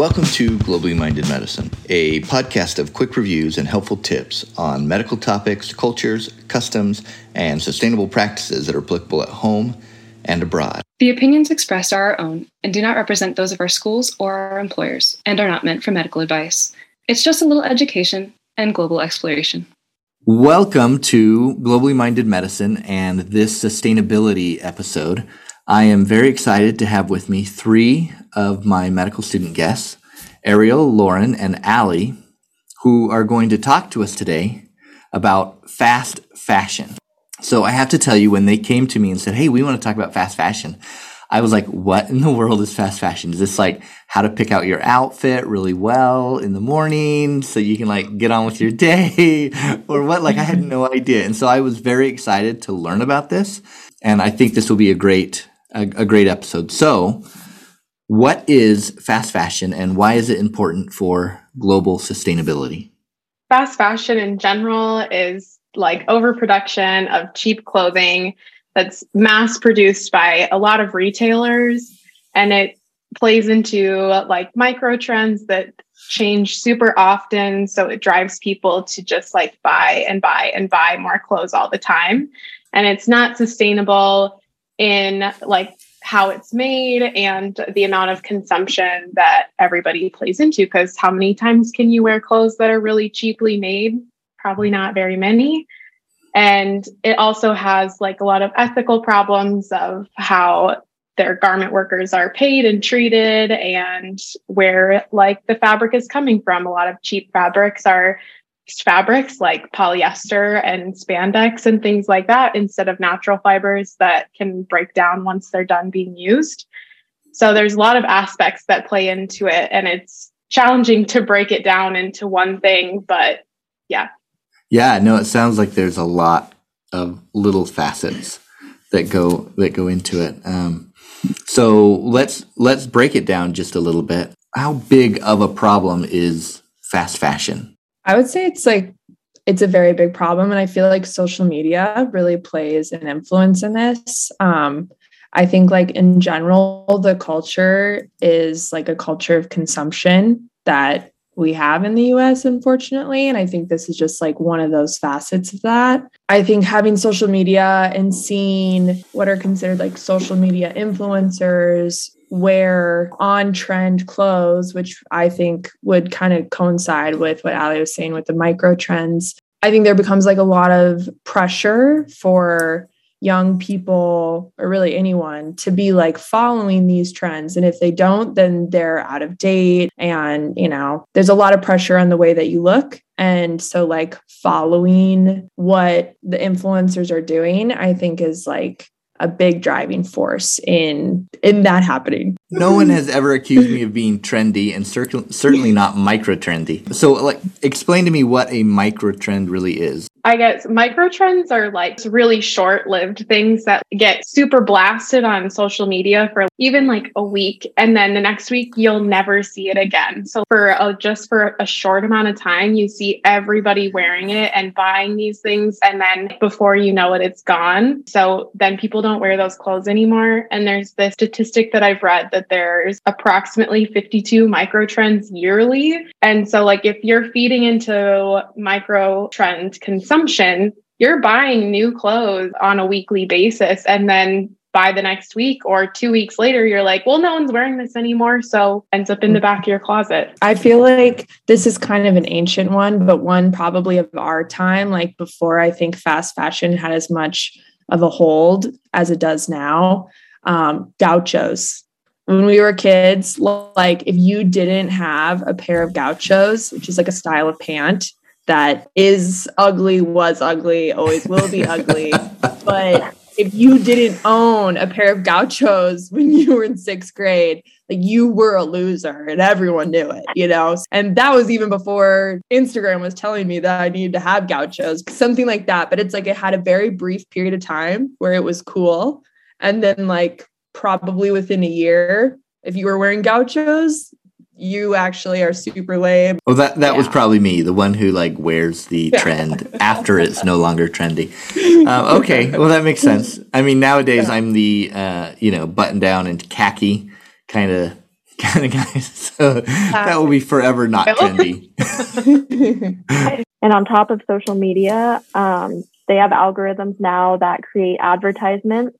Welcome to Globally Minded Medicine, a podcast of quick reviews and helpful tips on medical topics, cultures, customs, and sustainable practices that are applicable at home and abroad. The opinions expressed are our own and do not represent those of our schools or our employers and are not meant for medical advice. It's just a little education and global exploration. Welcome to Globally Minded Medicine and this sustainability episode. I am very excited to have with me three of my medical student guests, Arielle, Lauren, and Allie, who are going to talk to us today about fast fashion. So I have to tell you, when they came to me and said, Hey, we want to talk about fast fashion, I was like, what in the world is fast fashion? Is this like how to pick out your outfit really well in the morning so you can like get on with your day or what? Like I had no idea. And so I was very excited to learn about this. And I think this will be a great, a, a great episode. So what is fast fashion and why is it important for global sustainability? Fast fashion in general is like overproduction of cheap clothing that's mass produced by a lot of retailers and it plays into like micro trends that change super often so it drives people to just like buy and buy and buy more clothes all the time and it's not sustainable in like how it's made and the amount of consumption that everybody plays into because how many times can you wear clothes that are really cheaply made probably not very many and it also has like a lot of ethical problems of how their garment workers are paid and treated and where like the fabric is coming from. A lot of cheap fabrics are fabrics like polyester and spandex and things like that instead of natural fibers that can break down once they're done being used. So there's a lot of aspects that play into it and it's challenging to break it down into one thing, but yeah, yeah, no, it sounds like there's a lot of little facets that go that go into it. Um, so let's let's break it down just a little bit. How big of a problem is fast fashion? I would say it's like it's a very big problem, and I feel like social media really plays an influence in this. Um, I think like in general, the culture is like a culture of consumption that we have in the US, unfortunately. And I think this is just like one of those facets of that. I think having social media and seeing what are considered like social media influencers wear on trend clothes, which I think would kind of coincide with what Allie was saying with the micro trends. I think there becomes like a lot of pressure for young people or really anyone to be like following these trends. And if they don't then they're out of date. And you know there's a lot of pressure on the way that you look. And so like following what the influencers are doing i think is like a big driving force in in that happening. No one has ever accused me of being trendy and cer- certainly not micro trendy. So like explain to me what a micro trend really is. I guess micro trends are like really short lived things that get super blasted on social media for even like a week. And then the next week, you'll never see it again. So, for a, just for a short amount of time, you see everybody wearing it and buying these things. And then before you know it, it's gone. So, then people don't wear those clothes anymore. And there's this statistic that I've read that there's approximately 52 micro trends yearly. And so, like, if you're feeding into micro trend consumption, consumption, you're buying new clothes on a weekly basis. And then by the next week or two weeks later, you're like, well, no one's wearing this anymore. So ends up in the back of your closet. I feel like this is kind of an ancient one, but one probably of our time, like before I think fast fashion had as much of a hold as it does now. Um, gauchos. When we were kids, like if you didn't have a pair of gauchos, which is like a style of pant, that is ugly, was ugly, always will be ugly. But if you didn't own a pair of gauchos when you were in sixth grade, like you were a loser and everyone knew it, you know? And that was even before Instagram was telling me that I needed to have gauchos, something like that. But it's like it had a very brief period of time where it was cool. And then, like, probably within a year, if you were wearing gauchos, you actually are super lame. Well, that that yeah. was probably me, the one who like wears the trend after it's no longer trendy. Um, okay, well that makes sense. I mean, nowadays yeah. I'm the uh, you know button down and khaki kind of kind of guy, So that will be forever not trendy. and on top of social media, um, they have algorithms now that create advertisements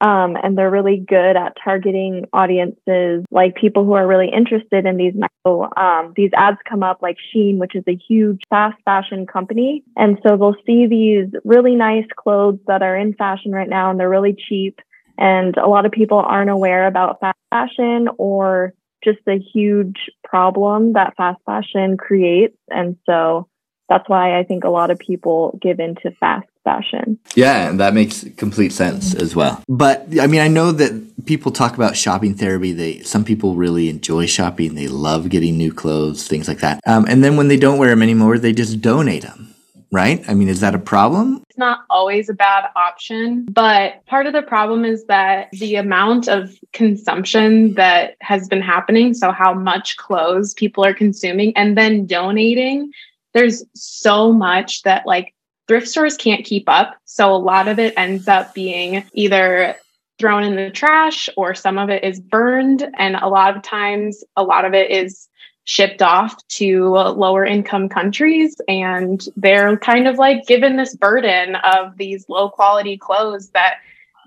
um, and they're really good at targeting audiences like people who are really interested in these. Um, these ads come up like Shein, which is a huge fast fashion company. And so they'll see these really nice clothes that are in fashion right now and they're really cheap. And a lot of people aren't aware about fast fashion or just the huge problem that fast fashion creates. And so that's why I think a lot of people give into fast fashion. Yeah, that makes complete sense as well. But I mean, I know that people talk about shopping therapy. They some people really enjoy shopping. They love getting new clothes, things like that. Um, and then when they don't wear them anymore, they just donate them. Right? I mean, is that a problem? It's not always a bad option, but part of the problem is that the amount of consumption that has been happening, so how much clothes people are consuming and then donating, there's so much that like thrift stores can't keep up. So a lot of it ends up being either thrown in the trash or some of it is burned. And a lot of times, a lot of it is shipped off to lower income countries. And they're kind of like given this burden of these low quality clothes that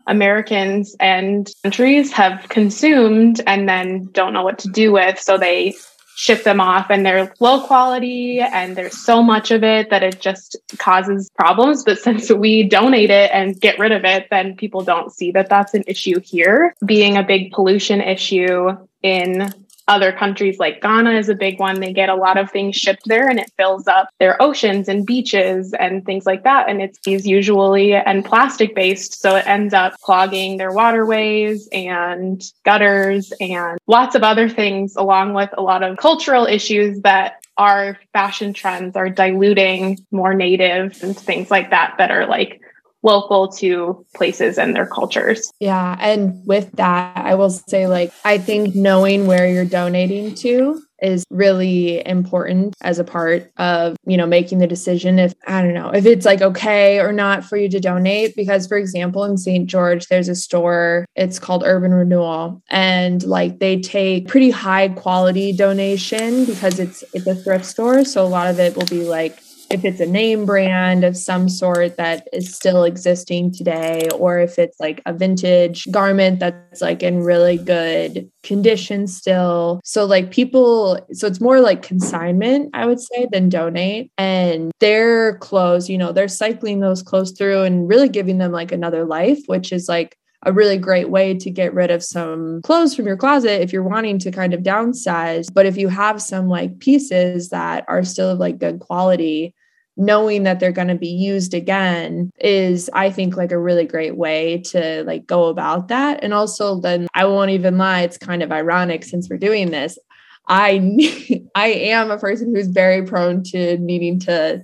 Americans and countries have consumed and then don't know what to do with. So they ship them off and they're low quality and there's so much of it that it just causes problems. But since we donate it and get rid of it then people don't see that that's an issue here. Being a big pollution issue in other countries like Ghana is a big one. They get a lot of things shipped there and it fills up their oceans and beaches and things like that. And it's usually and plastic based. So it ends up clogging their waterways and gutters and lots of other things, along with a lot of cultural issues that our fashion trends are diluting more native and things like that that are like local to places and their cultures. Yeah. And with that, I will say, like, I think knowing where you're donating to is really important as a part of you know making the decision if i don't know if it's like okay or not for you to donate because for example in st george there's a store it's called urban renewal and like they take pretty high quality donation because it's it's a thrift store so a lot of it will be like if it's a name brand of some sort that is still existing today, or if it's like a vintage garment that's like in really good condition still. So, like people, so it's more like consignment, I would say, than donate. And their clothes, you know, they're cycling those clothes through and really giving them like another life, which is like a really great way to get rid of some clothes from your closet if you're wanting to kind of downsize. But if you have some like pieces that are still of like good quality, knowing that they're going to be used again is i think like a really great way to like go about that. And also then i won't even lie it's kind of ironic since we're doing this. I i am a person who's very prone to needing to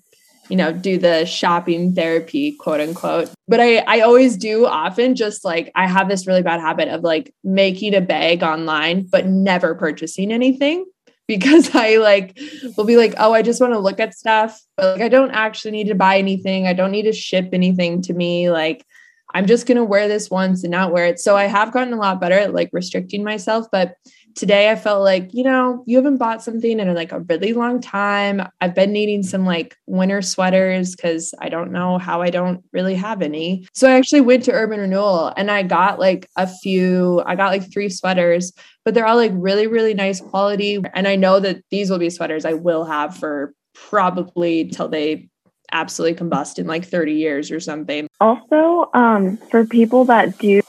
you know do the shopping therapy quote unquote. But i i always do often just like i have this really bad habit of like making a bag online but never purchasing anything because I like will be like, oh, I just want to look at stuff, but like I don't actually need to buy anything. I don't need to ship anything to me. Like I'm just gonna wear this once and not wear it. So I have gotten a lot better at like restricting myself, but today I felt like, you know, you haven't bought something in like a really long time. I've been needing some like winter sweaters because I don't know how I don't really have any. So I actually went to Urban Renewal and I got like a few, I got like three sweaters, but they're all like really, really nice quality. And I know that these will be sweaters I will have for probably till they absolutely combust in like 30 years or something. Also, um, for people that do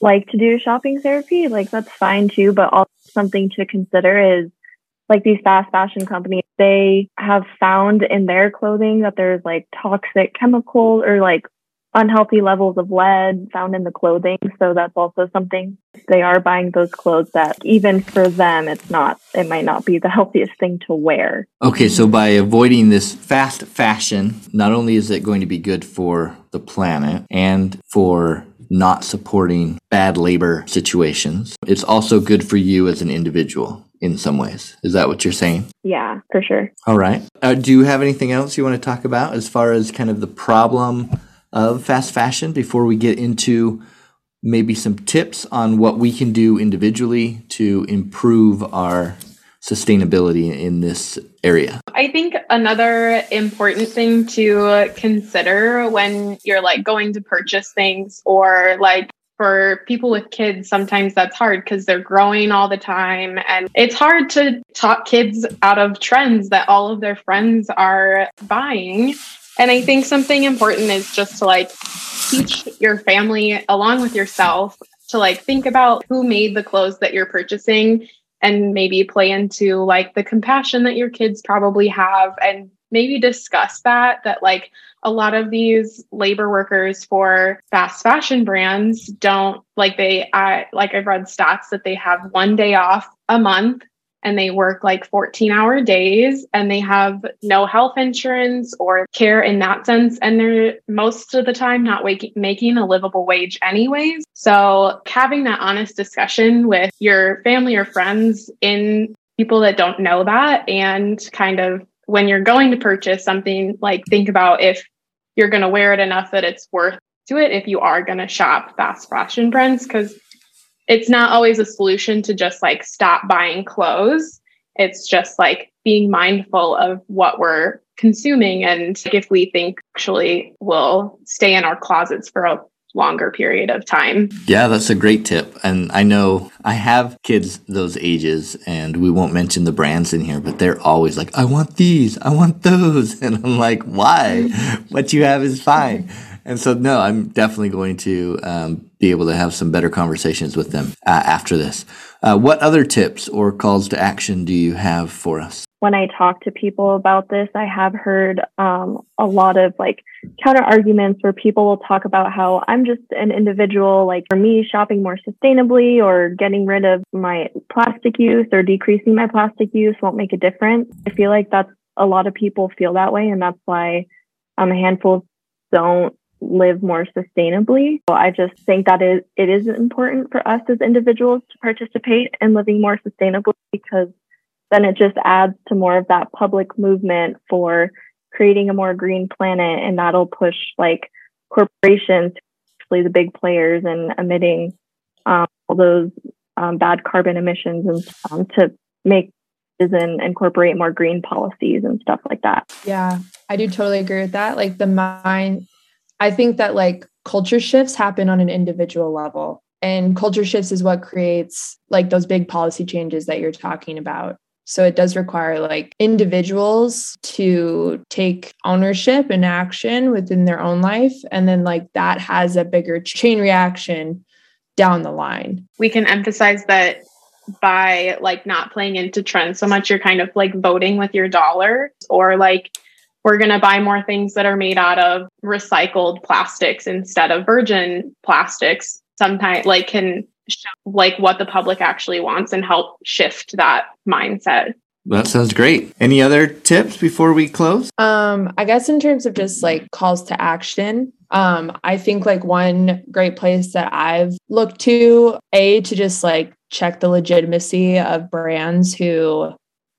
like to do shopping therapy, like that's fine too. But also something to consider is like these fast fashion companies, they have found in their clothing that there's like toxic chemicals or like unhealthy levels of lead found in the clothing. So that's also something they are buying those clothes that even for them, it's not, it might not be the healthiest thing to wear. Okay, so by avoiding this fast fashion, not only is it going to be good for the planet and for not supporting bad labor situations. It's also good for you as an individual in some ways. Is that what you're saying? Yeah, for sure. All right. Uh, do you have anything else you want to talk about as far as kind of the problem of fast fashion before we get into maybe some tips on what we can do individually to improve our sustainability in this area? I think another important thing to consider when you're like going to purchase things or like for people with kids, sometimes that's hard because they're growing all the time. And it's hard to talk kids out of trends that all of their friends are buying. And I think something important is just to like teach your family along with yourself to like think about who made the clothes that you're purchasing and maybe play into like the compassion that your kids probably have and maybe discuss that that like a lot of these labor workers for fast fashion brands don't like they I like I've read stats that they have one day off a month and they work like 14 hour days and they have no health insurance or care in that sense. And they're most of the time not waking, making a livable wage, anyways. So, having that honest discussion with your family or friends in people that don't know that and kind of when you're going to purchase something, like think about if you're going to wear it enough that it's worth to it if you are going to shop fast fashion brands because it's not always a solution to just like stop buying clothes. It's just like being mindful of what we're consuming and if we think actually will stay in our closets for a longer period of time. Yeah, that's a great tip. And I know I have kids those ages, and we won't mention the brands in here, but they're always like, I want these, I want those. And I'm like, why? what you have is fine. And so, no, I'm definitely going to um, be able to have some better conversations with them uh, after this. Uh, what other tips or calls to action do you have for us? When I talk to people about this, I have heard um, a lot of like counter arguments where people will talk about how I'm just an individual, like for me, shopping more sustainably or getting rid of my plastic use or decreasing my plastic use won't make a difference. I feel like that's a lot of people feel that way. And that's why um, a handful don't live more sustainably. So I just think that it, it is important for us as individuals to participate in living more sustainably because then it just adds to more of that public movement for creating a more green planet and that'll push like corporations, especially the big players and emitting um, all those um, bad carbon emissions and um, to make and incorporate more green policies and stuff like that. Yeah, I do totally agree with that. Like the mind I think that like culture shifts happen on an individual level. And culture shifts is what creates like those big policy changes that you're talking about. So it does require like individuals to take ownership and action within their own life. And then like that has a bigger chain reaction down the line. We can emphasize that by like not playing into trends so much, you're kind of like voting with your dollar or like we're going to buy more things that are made out of recycled plastics instead of virgin plastics sometimes like can show like what the public actually wants and help shift that mindset that sounds great. Any other tips before we close? Um, I guess in terms of just like calls to action, um, I think like one great place that I've looked to, A, to just like check the legitimacy of brands who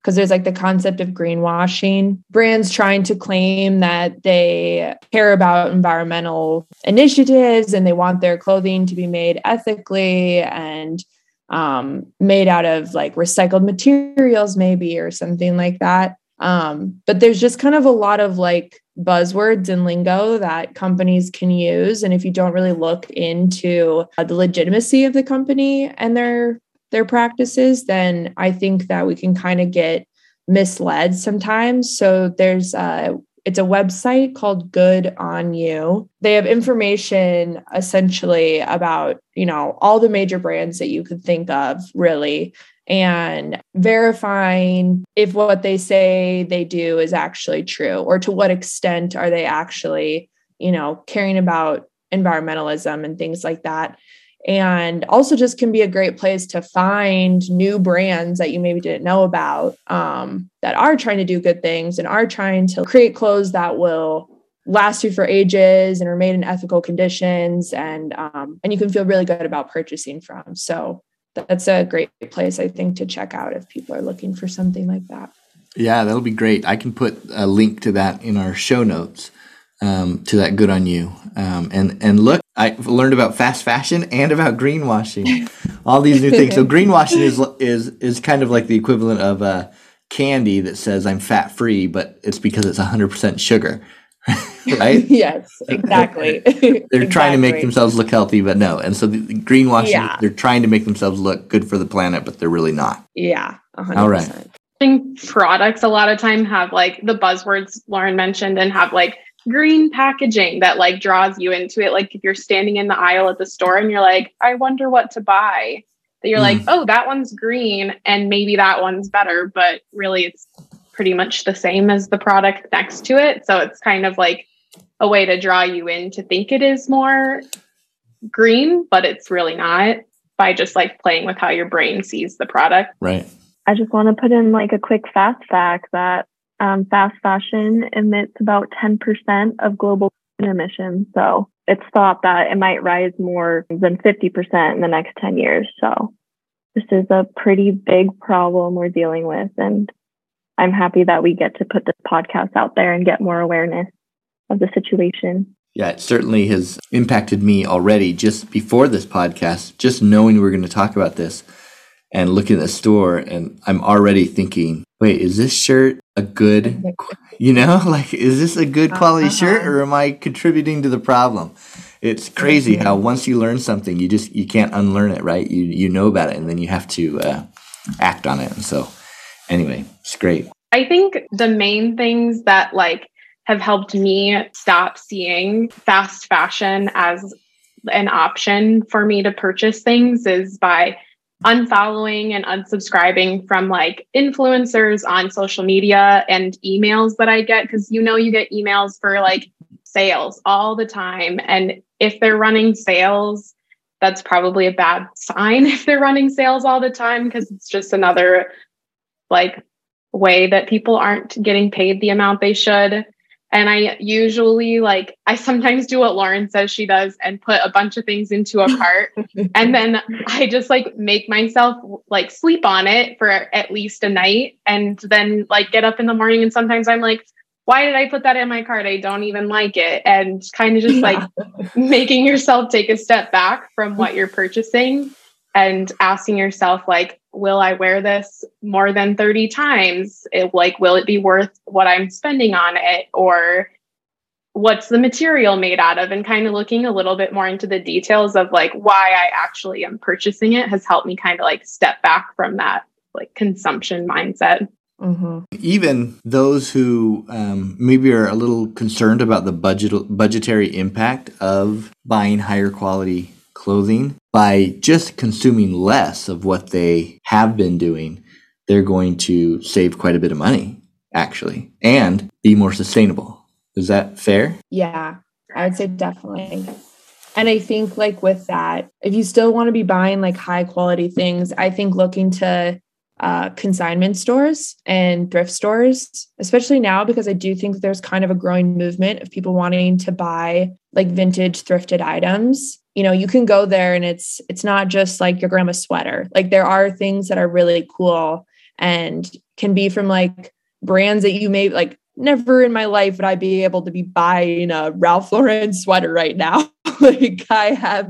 because there's like the concept of greenwashing, brands trying to claim that they care about environmental initiatives and they want their clothing to be made ethically and um, made out of like recycled materials, maybe, or something like that. Um, but there's just kind of a lot of like buzzwords and lingo that companies can use. And if you don't really look into uh, the legitimacy of the company and their their practices, then I think that we can kind of get misled sometimes. So there's a it's a website called Good on You. They have information essentially about, you know, all the major brands that you could think of, really, and verifying if what they say they do is actually true or to what extent are they actually, you know, caring about environmentalism and things like that and also just can be a great place to find new brands that you maybe didn't know about um, that are trying to do good things and are trying to create clothes that will last you for ages and are made in ethical conditions and um, and you can feel really good about purchasing from. So that's a great place i think to check out if people are looking for something like that. Yeah that'll be great. I can put a link to that in our show notes um, to that. Good on you. Um, and and look, I learned about fast fashion and about greenwashing. All these new things. So greenwashing is is is kind of like the equivalent of uh, candy that says I'm fat free, but it's because it's 100% sugar. right? yes, exactly. they're exactly. trying to make themselves look healthy, but no. And so the, the greenwashing, yeah. they're trying to make themselves look good for the planet, but they're really not. Yeah. 100%. All right. I think products a lot of time have like the buzzwords Lauren mentioned and have like green packaging that like draws you into it. Like if you're standing in the aisle at the store and you're like, I wonder what to buy. That you're mm. like, oh, that one's green and maybe that one's better, but really it's pretty much the same as the product next to it. So it's kind of like a way to draw you in to think it is more green, but it's really not by just like playing with how your brain sees the product. Right. I just want to put in like a quick fast fact that um, fast fashion emits about 10% of global emissions. So it's thought that it might rise more than 50% in the next 10 years. So this is a pretty big problem we're dealing with. And I'm happy that we get to put this podcast out there and get more awareness of the situation. Yeah, it certainly has impacted me already just before this podcast, just knowing we're going to talk about this and looking at the store. And I'm already thinking, wait, is this shirt a good, you know, like, is this a good quality uh-huh. shirt or am I contributing to the problem? It's crazy how once you learn something, you just, you can't unlearn it, right? You, you know about it and then you have to uh, act on it. And so, anyway, it's great. I think the main things that like have helped me stop seeing fast fashion as an option for me to purchase things is by unfollowing and unsubscribing from like influencers on social media and emails that I get because you know you get emails for like sales all the time and if they're running sales that's probably a bad sign if they're running sales all the time because it's just another like way that people aren't getting paid the amount they should. And I usually like, I sometimes do what Lauren says she does and put a bunch of things into a cart. and then I just like make myself like sleep on it for at least a night and then like get up in the morning. And sometimes I'm like, why did I put that in my cart? I don't even like it. And kind of just like making yourself take a step back from what you're purchasing and asking yourself, like, will I wear this more than 30 times? It, like, will it be worth what I'm spending on it? Or what's the material made out of? And kind of looking a little bit more into the details of like why I actually am purchasing it has helped me kind of like step back from that like consumption mindset. Mm-hmm. Even those who um, maybe are a little concerned about the budget budgetary impact of buying higher quality clothing by just consuming less of what they have been doing, they're going to save quite a bit of money, actually, and be more sustainable. Is that fair? Yeah, I would say definitely. And I think, like, with that, if you still want to be buying like high quality things, I think looking to uh, consignment stores and thrift stores, especially now, because I do think there's kind of a growing movement of people wanting to buy like vintage thrifted items you know you can go there and it's it's not just like your grandma's sweater. Like there are things that are really cool and can be from like brands that you may like never in my life would i be able to be buying a ralph lauren sweater right now. Like i have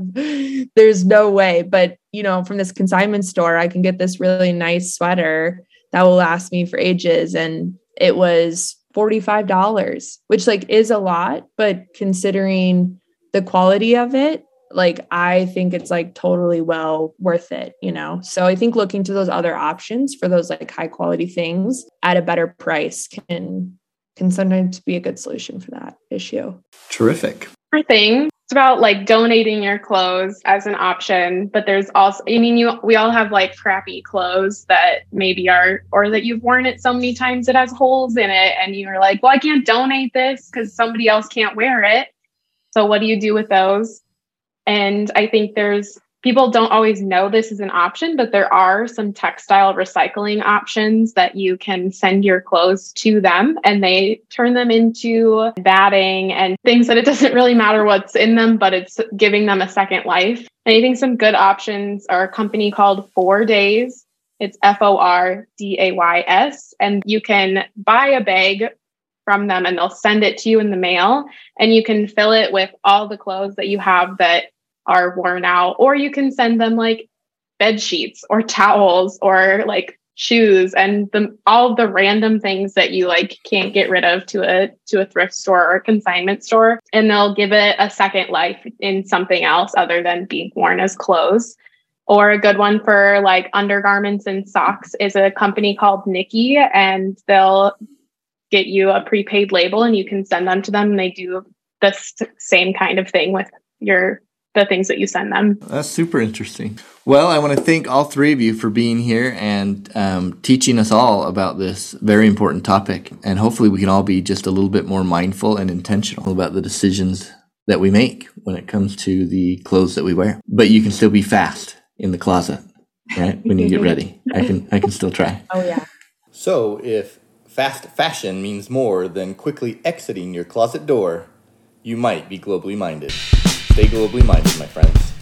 there's no way. But you know from this consignment store i can get this really nice sweater that will last me for ages. And it was $45 which like is a lot but considering the quality of it like I think it's like totally well worth it, you know. So I think looking to those other options for those like high quality things at a better price can can sometimes be a good solution for that issue. Terrific. Thing it's about like donating your clothes as an option, but there's also I mean you we all have like crappy clothes that maybe are or that you've worn it so many times it has holes in it and you're like, well I can't donate this cuz somebody else can't wear it. So what do you do with those? And I think there's people don't always know this is an option, but there are some textile recycling options that you can send your clothes to them and they turn them into batting and things that it doesn't really matter what's in them, but it's giving them a second life. And I think some good options are a company called For Days. It's F O R D A Y S. And you can buy a bag from them and they'll send it to you in the mail and you can fill it with all the clothes that you have that are worn out or you can send them like bed sheets or towels or like shoes and the all the random things that you like can't get rid of to a to a thrift store or consignment store and they'll give it a second life in something else other than being worn as clothes or a good one for like undergarments and socks is a company called Knickey, and they'll get you a prepaid label and you can send them to them. And they do the same kind of thing with your the things that you send them. That's super interesting. Well, I want to thank all three of you for being here and um, teaching us all about this very important topic. And hopefully, we can all be just a little bit more mindful and intentional about the decisions that we make when it comes to the clothes that we wear. But you can still be fast in the closet, right? When you get ready, I can I can still try. Oh yeah. So if fast fashion means more than quickly exiting your closet door, you might be globally minded. Stay globally minded, my friends.